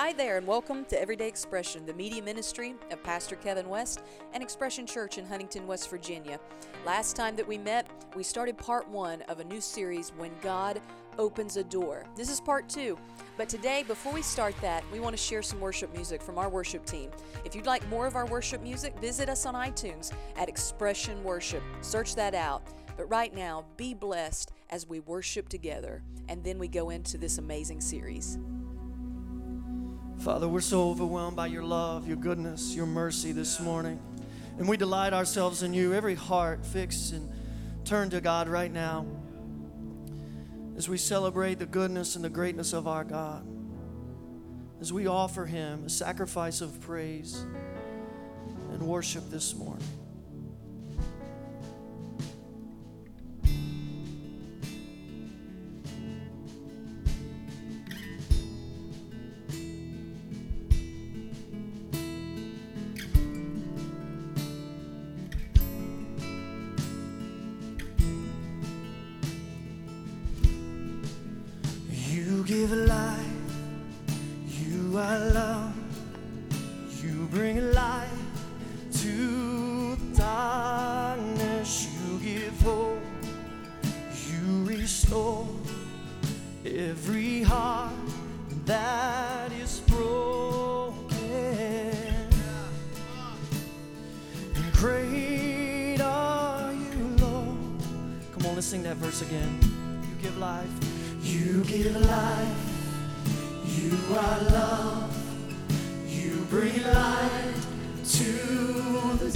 Hi there, and welcome to Everyday Expression, the media ministry of Pastor Kevin West and Expression Church in Huntington, West Virginia. Last time that we met, we started part one of a new series, When God Opens a Door. This is part two. But today, before we start that, we want to share some worship music from our worship team. If you'd like more of our worship music, visit us on iTunes at Expression Worship. Search that out. But right now, be blessed as we worship together, and then we go into this amazing series. Father, we're so overwhelmed by your love, your goodness, your mercy this morning. And we delight ourselves in you. Every heart fixed and turned to God right now as we celebrate the goodness and the greatness of our God. As we offer him a sacrifice of praise and worship this morning.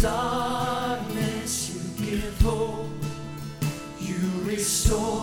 Darkness. You give hope. You restore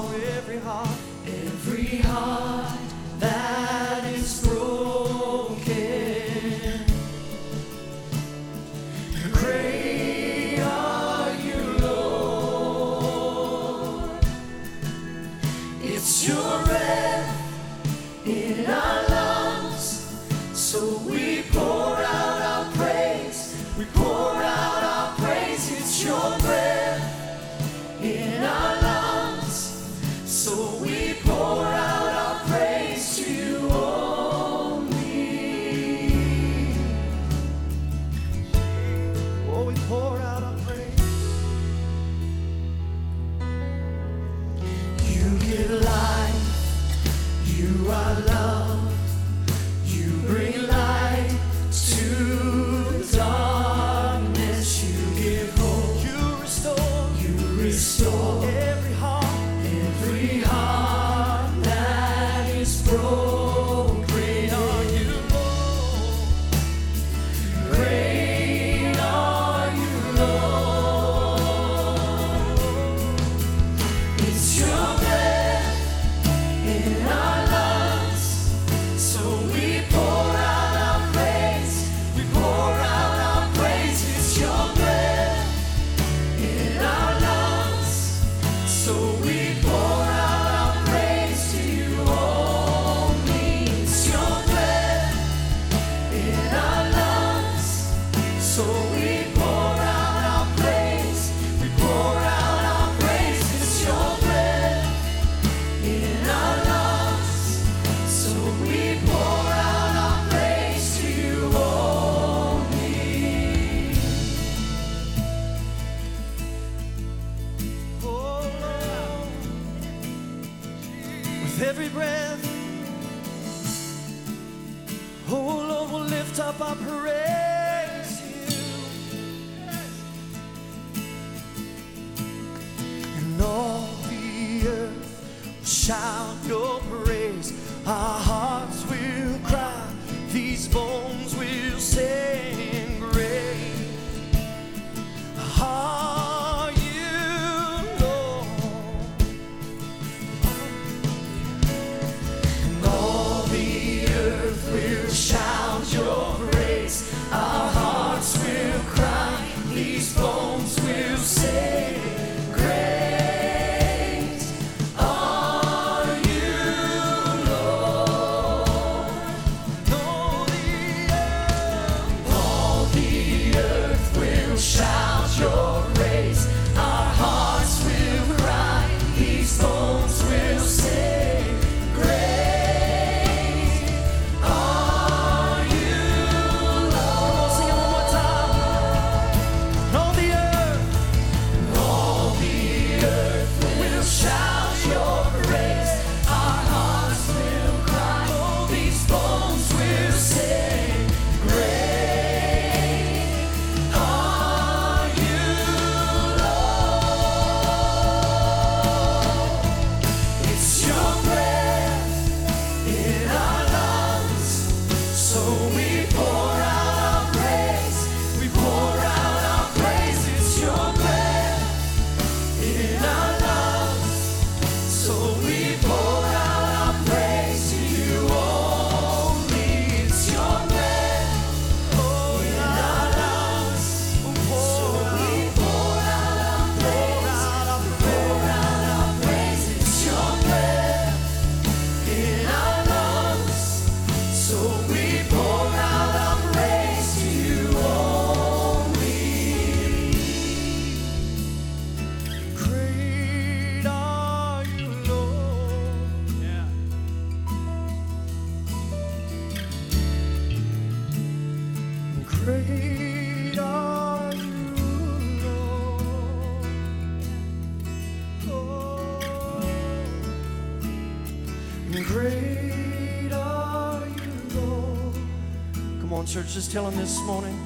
Come on, church, just tell him this morning.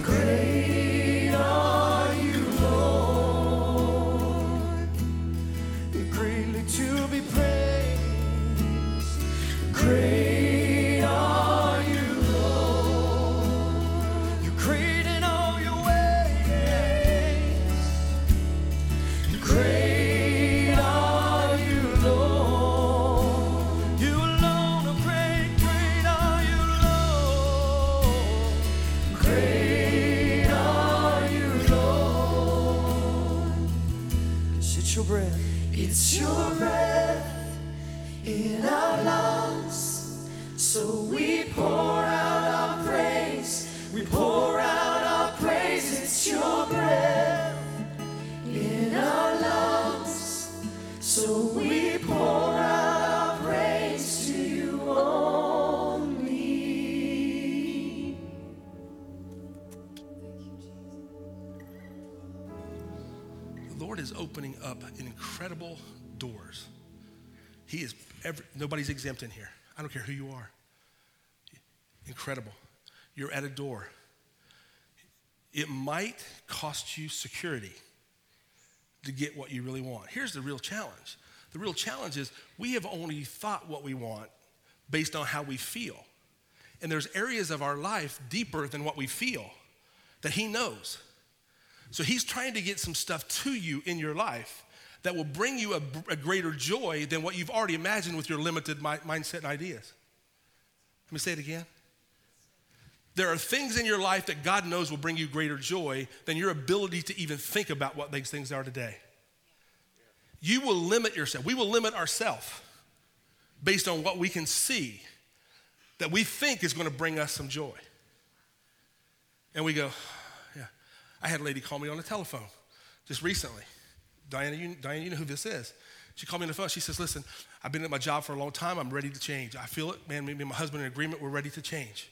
Great Your breath in our lungs. So we pour out our praise. We pour out our praise. It's your breath in our lungs. So we pour out our praise to you only. The Lord is opening up an incredible doors. He is every, nobody's exempt in here. I don't care who you are. Incredible. You're at a door. It might cost you security to get what you really want. Here's the real challenge. The real challenge is we have only thought what we want based on how we feel. And there's areas of our life deeper than what we feel that he knows. So he's trying to get some stuff to you in your life that will bring you a, a greater joy than what you've already imagined with your limited mi- mindset and ideas. Let me say it again. There are things in your life that God knows will bring you greater joy than your ability to even think about what these things are today. You will limit yourself. We will limit ourselves based on what we can see that we think is going to bring us some joy. And we go, yeah. I had a lady call me on the telephone just recently. Diana, you, Diana, you know who this is. She called me on the phone. She says, Listen, I've been at my job for a long time. I'm ready to change. I feel it. Man, me and my husband in agreement. We're ready to change.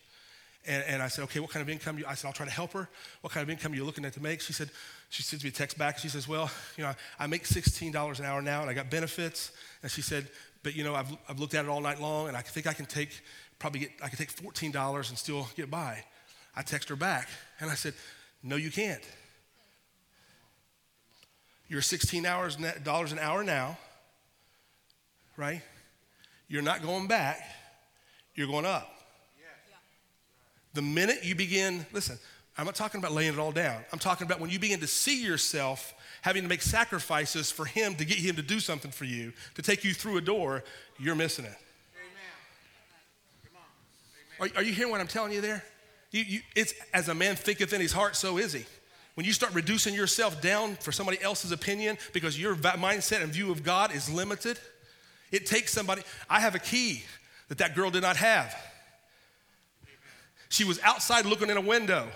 And, and I said, Okay, what kind of income? You, I said, I'll try to help her. What kind of income are you looking at to make? She said, She sends me a text back. She says, Well, you know, I make $16 an hour now and I got benefits. And she said, But, you know, I've, I've looked at it all night long and I think I can take, probably get, I can take $14 and still get by. I text her back and I said, No, you can't. You're 16 hours dollars an hour now, right? You're not going back, you're going up. The minute you begin, listen, I'm not talking about laying it all down. I'm talking about when you begin to see yourself having to make sacrifices for Him to get Him to do something for you, to take you through a door, you're missing it. Are, are you hearing what I'm telling you there? You, you, it's as a man thinketh in his heart, so is he. When you start reducing yourself down for somebody else's opinion because your mindset and view of God is limited, it takes somebody. I have a key that that girl did not have. She was outside looking in a window.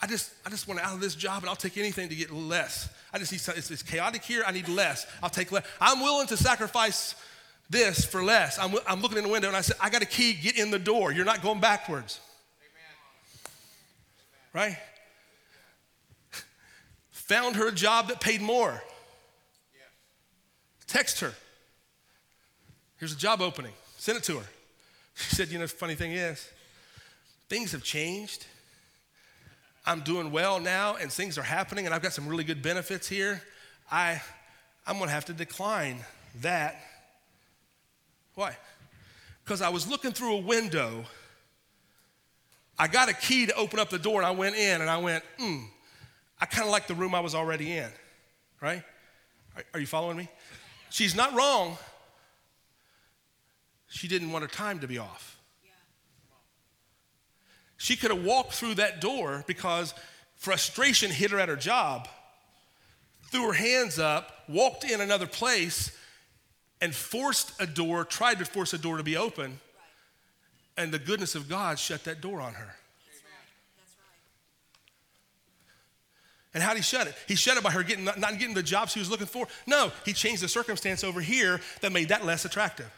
I just, I just want out of this job and I'll take anything to get less. I just need some, it's, it's chaotic here. I need less. I'll take less. I'm willing to sacrifice this for less. I'm, I'm looking in the window and I said, I got a key. Get in the door. You're not going backwards. Right? Found her a job that paid more. Text her. Here's a job opening. Send it to her. She said, You know, the funny thing is, things have changed. I'm doing well now and things are happening and I've got some really good benefits here. I, I'm going to have to decline that. Why? Because I was looking through a window. I got a key to open up the door and I went in and I went, hmm, I kind of like the room I was already in, right? Are, you following me? She's not wrong. She didn't want her time to be off. She could have walked through that door because frustration hit her at her job, threw her hands up, walked in another place, and forced a door, tried to force a door to be open, and the goodness of God shut that door on her. And how did he shut it? He shut it by her getting, not, getting the job she was looking for. No, he changed the circumstance over here that made that less attractive.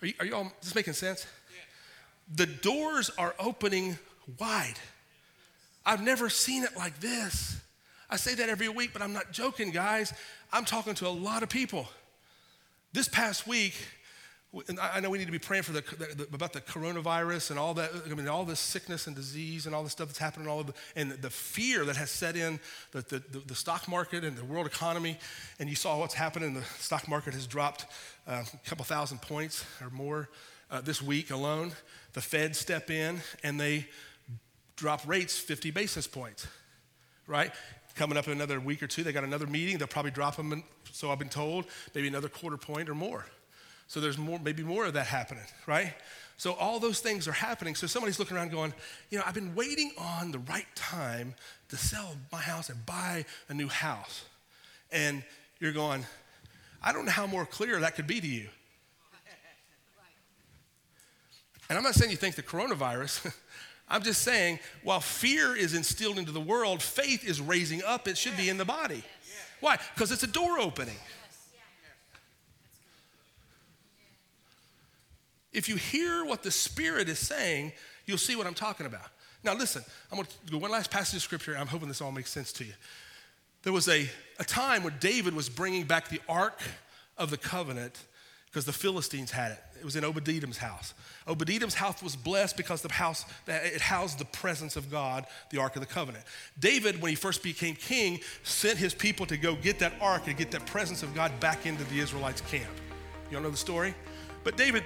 Are you, are you all just making sense? The doors are opening wide. I've never seen it like this. I say that every week, but I'm not joking, guys. I'm talking to a lot of people. This past week, and I know we need to be praying for the, the, about the coronavirus and all that. I mean, all this sickness and disease and all this stuff that's happening, all of the, and the fear that has set in the, the, the, stock market and the world economy. And you saw what's happening. The stock market has dropped uh, a couple thousand points or more uh, this week alone. The Fed step in and they drop rates 50 basis points, right? Coming up in another week or two, they got another meeting. They'll probably drop them, so I've been told, maybe another quarter point or more. So there's more, maybe more of that happening, right? So all those things are happening. So somebody's looking around going, you know, I've been waiting on the right time to sell my house and buy a new house. And you're going, I don't know how more clear that could be to you. And I'm not saying you think the coronavirus, I'm just saying while fear is instilled into the world, faith is raising up. It should be in the body. Why? Because it's a door opening. If you hear what the Spirit is saying, you'll see what I'm talking about. Now, listen, I'm going to go one last passage of scripture. I'm hoping this all makes sense to you. There was a, a time when David was bringing back the Ark of the Covenant because the Philistines had it. It was in Obed-Edom's house. Obed-Edom's house was blessed because the house it housed the presence of God, the Ark of the Covenant. David, when he first became king, sent his people to go get that ark and get that presence of God back into the Israelites' camp. You all know the story? But David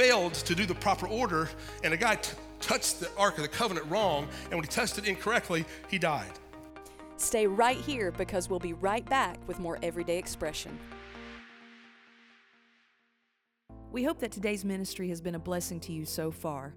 failed to do the proper order, and a guy t- touched the Ark of the Covenant wrong, and when he touched it incorrectly, he died. Stay right here because we'll be right back with more everyday expression. We hope that today's ministry has been a blessing to you so far.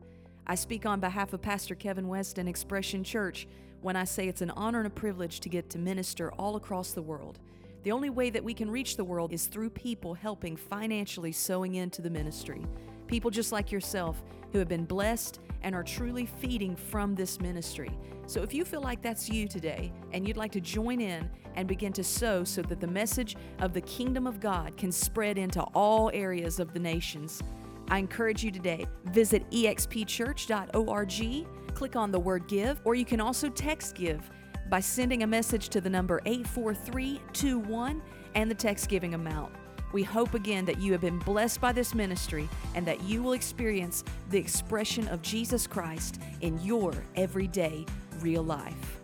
I speak on behalf of Pastor Kevin West and Expression Church when I say it's an honor and a privilege to get to minister all across the world. The only way that we can reach the world is through people helping financially sowing into the ministry. People just like yourself who have been blessed and are truly feeding from this ministry. So if you feel like that's you today and you'd like to join in and begin to sow so that the message of the kingdom of God can spread into all areas of the nations, I encourage you today visit expchurch.org, click on the word give, or you can also text give by sending a message to the number 84321 and the text giving amount. We hope again that you have been blessed by this ministry and that you will experience the expression of Jesus Christ in your everyday real life.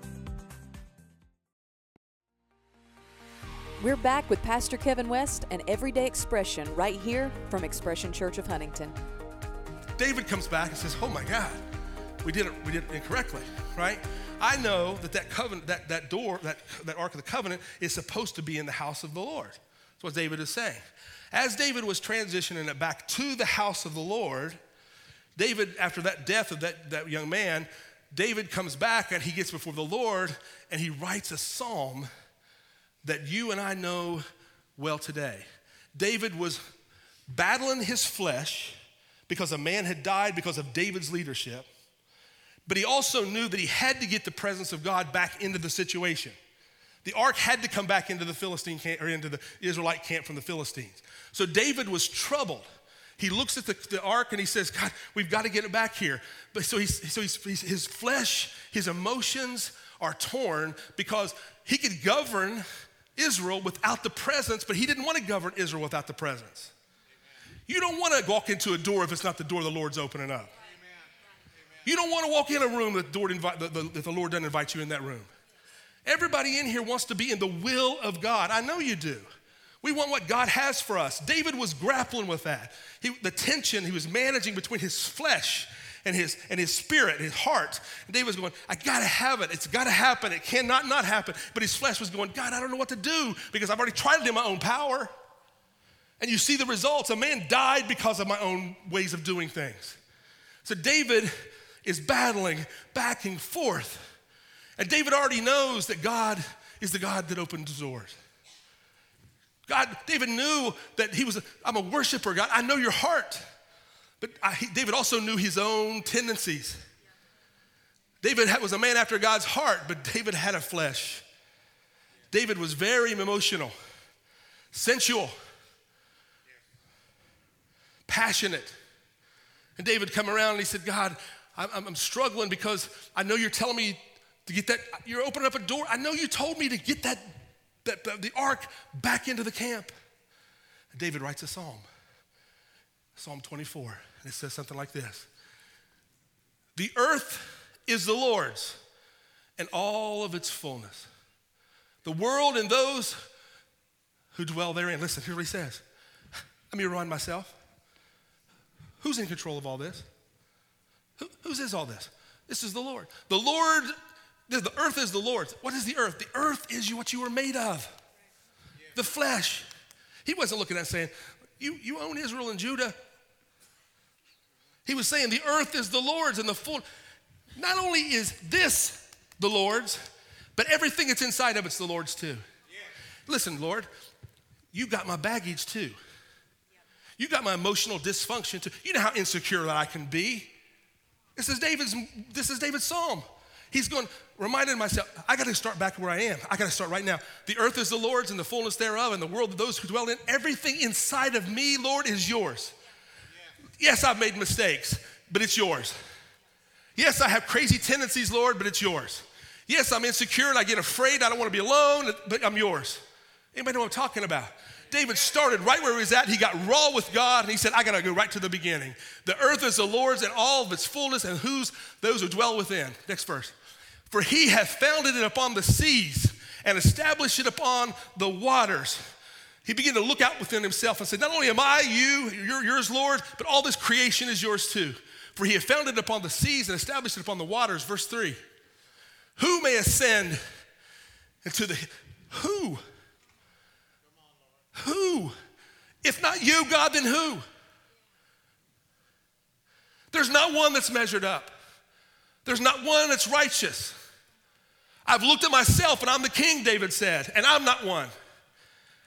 We're back with Pastor Kevin West and Everyday Expression right here from Expression Church of Huntington. David comes back and says, "Oh my God, we did it. We did it incorrectly, right? I know that that covenant, that that door, that that ark of the covenant is supposed to be in the house of the Lord." That's what David is saying. As David was transitioning it back to the house of the Lord, David, after that death of that, that young man, David comes back and he gets before the Lord and he writes a psalm that you and I know well today. David was battling his flesh because a man had died because of David's leadership, but he also knew that he had to get the presence of God back into the situation. The ark had to come back into the Philistine camp or into the Israelite camp from the Philistines. So David was troubled. He looks at the, the ark and he says, God, we've got to get it back here. But so, he's, so he's, he's, his flesh, his emotions are torn because he could govern Israel without the presence, but he didn't want to govern Israel without the presence. You don't want to walk into a door if it's not the door the Lord's opening up. You don't want to walk in a room that the, Lord doesn't invite you in that room. Everybody in here wants to be in the will of God. I know you do. We want what God has for us. David was grappling with that. He, the tension he was managing between his flesh and his, and his spirit, his heart. And David was going, I gotta have it. It's gotta happen. It cannot not happen. But his flesh was going, God, I don't know what to do because I've already tried it in my own power. And you see the results. A man died because of my own ways of doing things. So David is battling back and forth. And David already knows that God is the God that opens doors. God, David knew that he was, I'm a worshiper, God. I know your heart. But I, he, David also knew his own tendencies. David was a man after God's heart, but David had a flesh. David was very emotional, sensual, passionate. And David come around and he said, God, I'm, I'm struggling because I know you're telling me to get that, you're opening up a door. I know you told me to get that, that, the ark back into the camp. David writes a psalm, Psalm 24, and it says something like this The earth is the Lord's and all of its fullness, the world and those who dwell therein. Listen, here's what he says. Let me remind myself who's in control of all this? Who, whose is all this? This is the Lord. The Lord, the earth is the Lord's. What is the earth? The earth is you what you were made of. The flesh. He wasn't looking at saying, you, you own Israel and Judah. He was saying the earth is the Lord's and the full. Not only is this the Lord's, but everything that's inside of it's the Lord's too. Listen, Lord, you got my baggage too. You got my emotional dysfunction too. You know how insecure that I can be. This is David's, this is David's psalm. He's going, reminded myself, I got to start back where I am. I got to start right now. The earth is the Lord's and the fullness thereof, and the world of those who dwell in. Everything inside of me, Lord, is yours. Yes, I've made mistakes, but it's yours. Yes, I have crazy tendencies, Lord, but it's yours. Yes, I'm insecure and I get afraid. I don't want to be alone, but I'm yours. Anybody know what I'm talking about? David started right where he was at. He got raw with God and he said, I got to go right to the beginning. The earth is the Lord's and all of its fullness, and whose those who dwell within. Next verse. For he hath founded it upon the seas and established it upon the waters. He began to look out within himself and said, Not only am I you, you're yours, Lord, but all this creation is yours too. For he hath founded it upon the seas and established it upon the waters. Verse 3. Who may ascend into the who? Who? If not you, God, then who? There's not one that's measured up. There's not one that's righteous. I've looked at myself and I'm the king, David said, and I'm not one.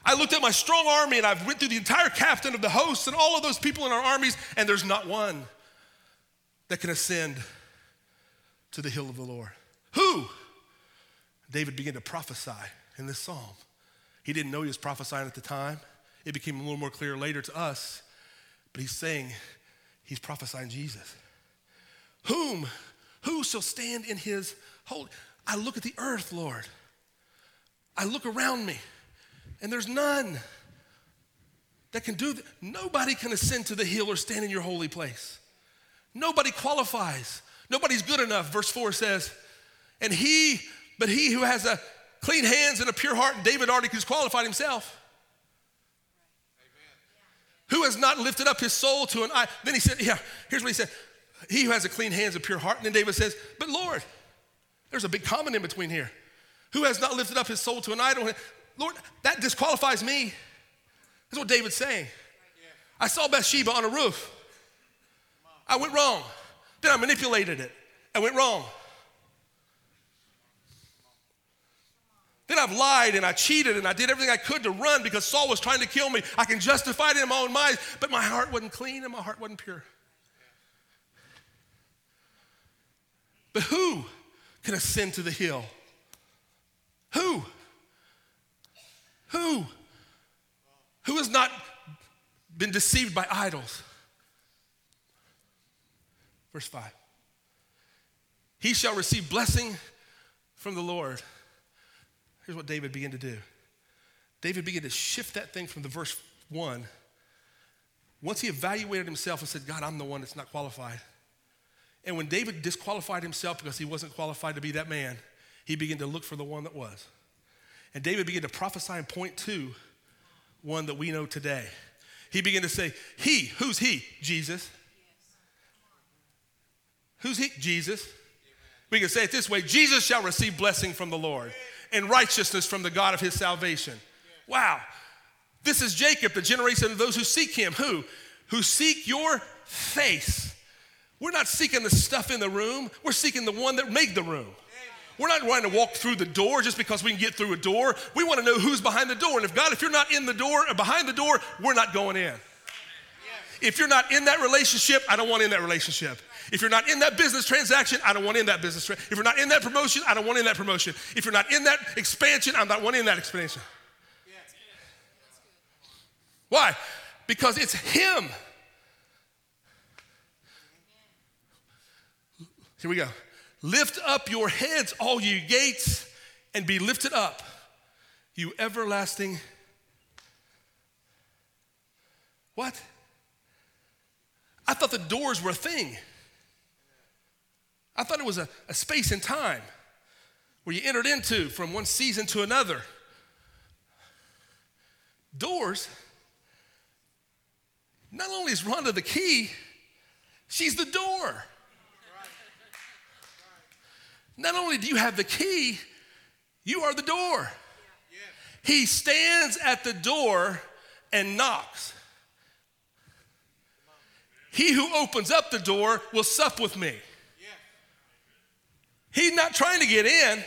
I looked at my strong army and I've went through the entire captain of the hosts and all of those people in our armies, and there's not one that can ascend to the hill of the Lord. Who? David began to prophesy in this psalm. He didn't know he was prophesying at the time. It became a little more clear later to us, but he's saying he's prophesying Jesus. Whom? Who shall stand in his holy? I look at the earth, Lord. I look around me, and there's none that can do that. Nobody can ascend to the hill or stand in your holy place. Nobody qualifies. Nobody's good enough. Verse 4 says, and he, but he who has a clean hands and a pure heart, and David already disqualified himself. Who has not lifted up his soul to an eye? Then he said, Yeah, here's what he said. He who has a clean hands and pure heart. And then David says, But Lord, there's a big comment in between here. Who has not lifted up his soul to an idol? Lord, that disqualifies me. That's what David's saying. I saw Bathsheba on a roof. I went wrong. Then I manipulated it. I went wrong. I've lied and I cheated and I did everything I could to run because Saul was trying to kill me. I can justify it in my own mind, but my heart wasn't clean and my heart wasn't pure. But who can ascend to the hill? Who? Who? Who has not been deceived by idols? Verse 5. He shall receive blessing from the Lord. Here's what David began to do David began to shift that thing from the verse 1. Once he evaluated himself and said, God, I'm the one that's not qualified. And when David disqualified himself because he wasn't qualified to be that man, he began to look for the one that was. And David began to prophesy and point to one that we know today. He began to say, He, who's he? Jesus. Who's he? Jesus. We can say it this way Jesus shall receive blessing from the Lord and righteousness from the God of his salvation. Wow. This is Jacob, the generation of those who seek him. Who? Who seek your face. We're not seeking the stuff in the room, we're seeking the one that made the room. We're not trying to walk through the door just because we can get through a door. We want to know who's behind the door. And if God, if you're not in the door or behind the door, we're not going in. If you're not in that relationship, I don't want in that relationship. If you're not in that business transaction, I don't want in that business. Tra- if you're not in that promotion, I don't want in that promotion. If you're not in that expansion, I'm not wanting in that expansion. Why? Because it's Him. Here we go. Lift up your heads, all you gates, and be lifted up, you everlasting. What? I thought the doors were a thing. I thought it was a, a space and time where you entered into from one season to another. Doors. Not only is Rhonda the key, she's the door. Not only do you have the key, you are the door. He stands at the door and knocks. He who opens up the door will sup with me. He's not trying to get in,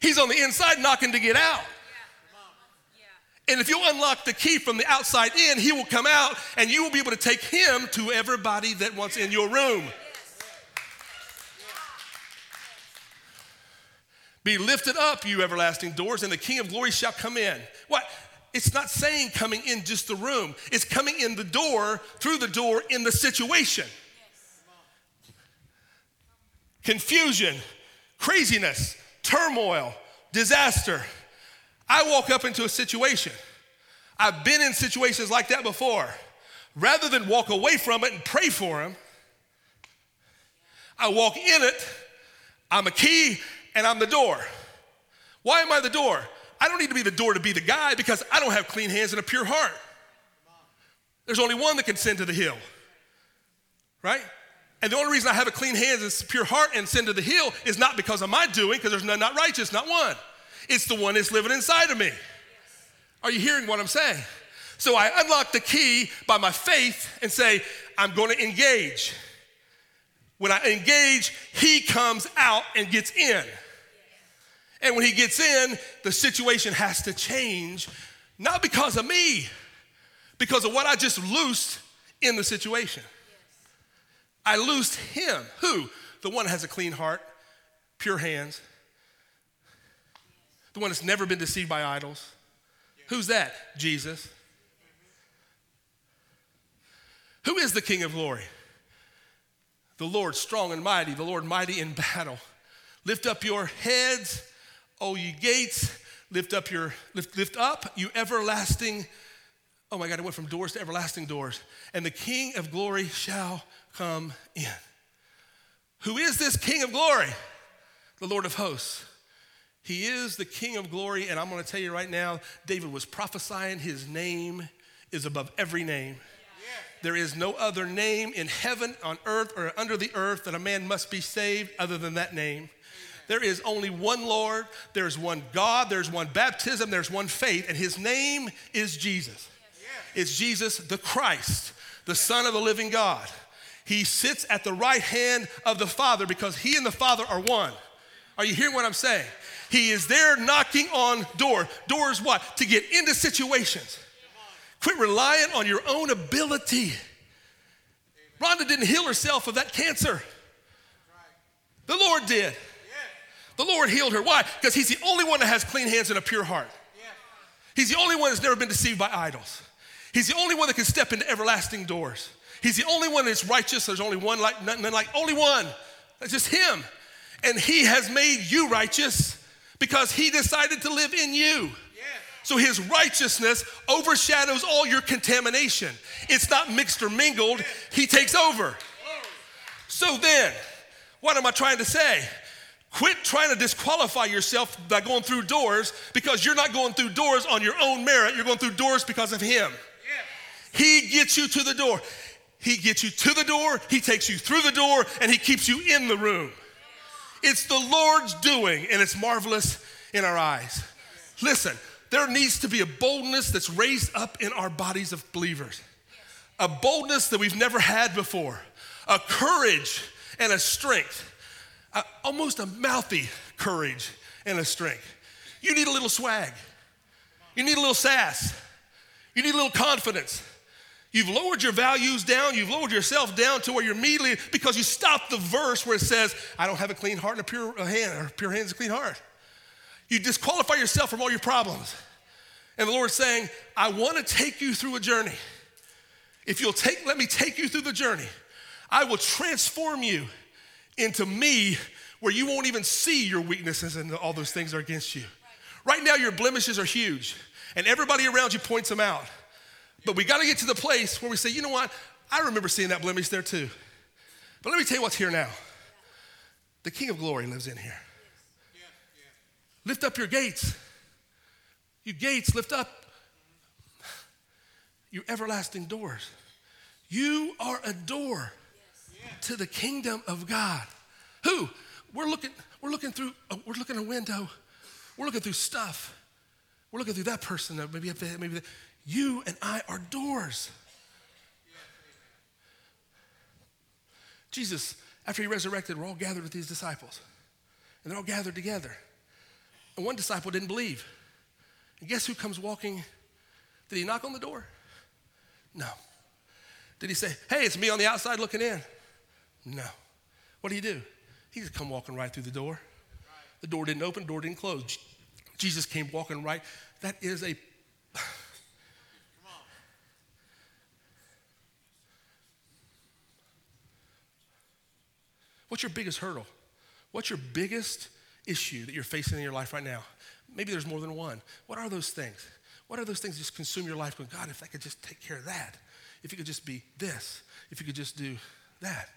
he's on the inside knocking to get out. And if you unlock the key from the outside in, he will come out and you will be able to take him to everybody that wants in your room. Be lifted up, you everlasting doors, and the King of glory shall come in. What? It's not saying coming in just the room, it's coming in the door, through the door, in the situation. Confusion, craziness, turmoil, disaster. I walk up into a situation. I've been in situations like that before. Rather than walk away from it and pray for him, I walk in it. I'm a key and I'm the door. Why am I the door? I don't need to be the door to be the guy because I don't have clean hands and a pure heart. There's only one that can send to the hill, right? And the only reason I have a clean hands and pure heart and send to the hill is not because of my doing, because there's none not righteous, not one. It's the one that's living inside of me. Are you hearing what I'm saying? So I unlock the key by my faith and say, I'm going to engage. When I engage, he comes out and gets in. And when he gets in, the situation has to change, not because of me, because of what I just loosed in the situation. I loosed him. Who? The one that has a clean heart, pure hands, the one that's never been deceived by idols. Who's that? Jesus. Who is the King of glory? The Lord strong and mighty, the Lord mighty in battle. Lift up your heads, O ye gates, lift up your lift, lift up, you everlasting. Oh my God, it went from doors to everlasting doors. And the King of glory shall come in. Who is this King of glory? The Lord of hosts. He is the King of glory, and I'm going to tell you right now, David was prophesying his name is above every name. There is no other name in heaven, on earth, or under the earth that a man must be saved other than that name. There is only one Lord, there's one God, there's one baptism, there's one faith, and his name is Jesus. It's Jesus the Christ, the Son of the living God. He sits at the right hand of the Father because he and the Father are one. Are you hearing what I'm saying? He is there knocking on door. Doors what? To get into situations. Quit relying on your own ability. Rhonda didn't heal herself of that cancer. The Lord did. The Lord healed her. Why? Because He's the only one that has clean hands and a pure heart. He's the only one that's never been deceived by idols. He's the only one that can step into everlasting doors. He's the only one that's righteous. There's only one like none like only one. That's just Him. And He has made you righteous because He decided to live in you. So his righteousness overshadows all your contamination. It's not mixed or mingled, he takes over. So then, what am I trying to say? Quit trying to disqualify yourself by going through doors because you're not going through doors on your own merit. You're going through doors because of him. He gets you to the door. He gets you to the door, he takes you through the door, and he keeps you in the room. It's the Lord's doing, and it's marvelous in our eyes. Listen, there needs to be a boldness that's raised up in our bodies of believers, a boldness that we've never had before, a courage and a strength, a, almost a mouthy courage and a strength. You need a little swag, you need a little sass, you need a little confidence. You've lowered your values down, you've lowered yourself down to where you're immediately because you stopped the verse where it says, I don't have a clean heart and a pure hand, or pure hands and a clean heart. You disqualify yourself from all your problems. And the Lord's saying, I want to take you through a journey. If you'll take, let me take you through the journey. I will transform you into me where you won't even see your weaknesses and all those things are against you. Right now, your blemishes are huge, and everybody around you points them out. But we got to get to the place where we say, you know what? I remember seeing that blemish there too. But let me tell you what's here now. The King of Glory lives in here. Lift up your gates. You gates, lift up your everlasting doors. You are a door to the kingdom of God. Who? We're looking, we're looking through, we're looking a window. We're looking through stuff. We're looking through that person. Maybe, up there, maybe. You and I are doors. Jesus, after he resurrected, we're all gathered with these disciples. And they're all gathered together. And one disciple didn't believe. And guess who comes walking? Did he knock on the door? No. Did he say, hey, it's me on the outside looking in? No. What did he do? He just come walking right through the door. The door didn't open, door didn't close. Jesus came walking right. That is a What's your biggest hurdle? What's your biggest issue that you're facing in your life right now? Maybe there's more than one. What are those things? What are those things that just consume your life going, God, if I could just take care of that, if you could just be this, if you could just do that.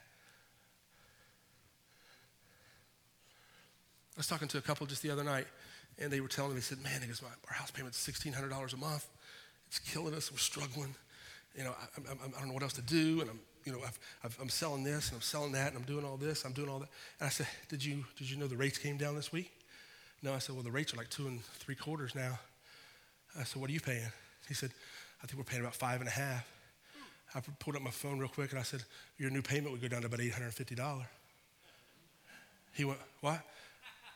I was talking to a couple just the other night, and they were telling me, they said, man, because our house payment's $1,600 a month. It's killing us. We're struggling. You know, I, I, I don't know what else to do, and I'm you know, i am selling this and I'm selling that and I'm doing all this, I'm doing all that. And I said, did you, did you know the rates came down this week? No, I said, well, the rates are like two and three quarters now. I said, what are you paying? He said, I think we're paying about five and a half. I pulled up my phone real quick and I said, your new payment would go down to about $850. He went, what?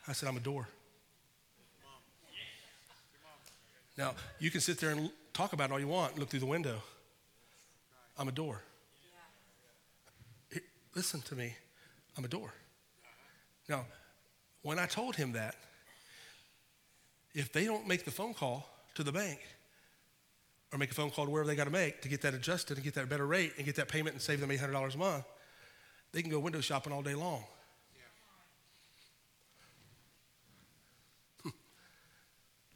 I said, I'm a door. Now, you can sit there and talk about it all you want, look through the window. I'm a door listen to me, I'm a door. Now, when I told him that, if they don't make the phone call to the bank or make a phone call to wherever they got to make to get that adjusted and get that better rate and get that payment and save them $800 a month, they can go window shopping all day long. Hmm.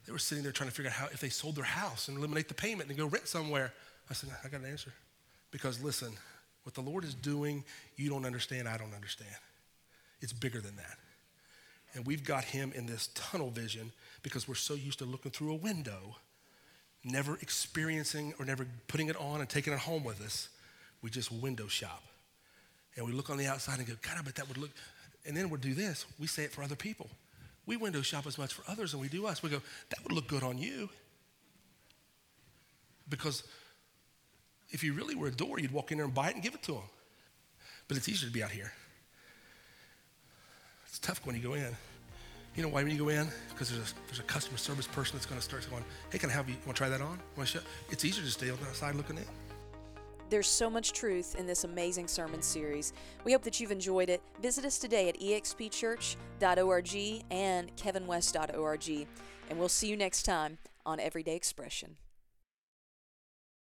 They were sitting there trying to figure out how if they sold their house and eliminate the payment and go rent somewhere. I said, I got an answer. Because listen, what the Lord is doing, you don't understand, I don't understand. It's bigger than that. And we've got him in this tunnel vision because we're so used to looking through a window, never experiencing or never putting it on and taking it home with us. We just window shop. And we look on the outside and go, God, I bet that would look. And then we'll do this. We say it for other people. We window shop as much for others than we do us. We go, that would look good on you. Because if you really were a door, you'd walk in there and buy it and give it to them. But it's easier to be out here. It's tough when you go in. You know why when you go in? Because there's a, there's a customer service person that's going to start going, hey, can I have you? Want to try that on? Want to show? It's easier to stay on the outside looking in. There's so much truth in this amazing sermon series. We hope that you've enjoyed it. Visit us today at expchurch.org and kevinwest.org. And we'll see you next time on Everyday Expression.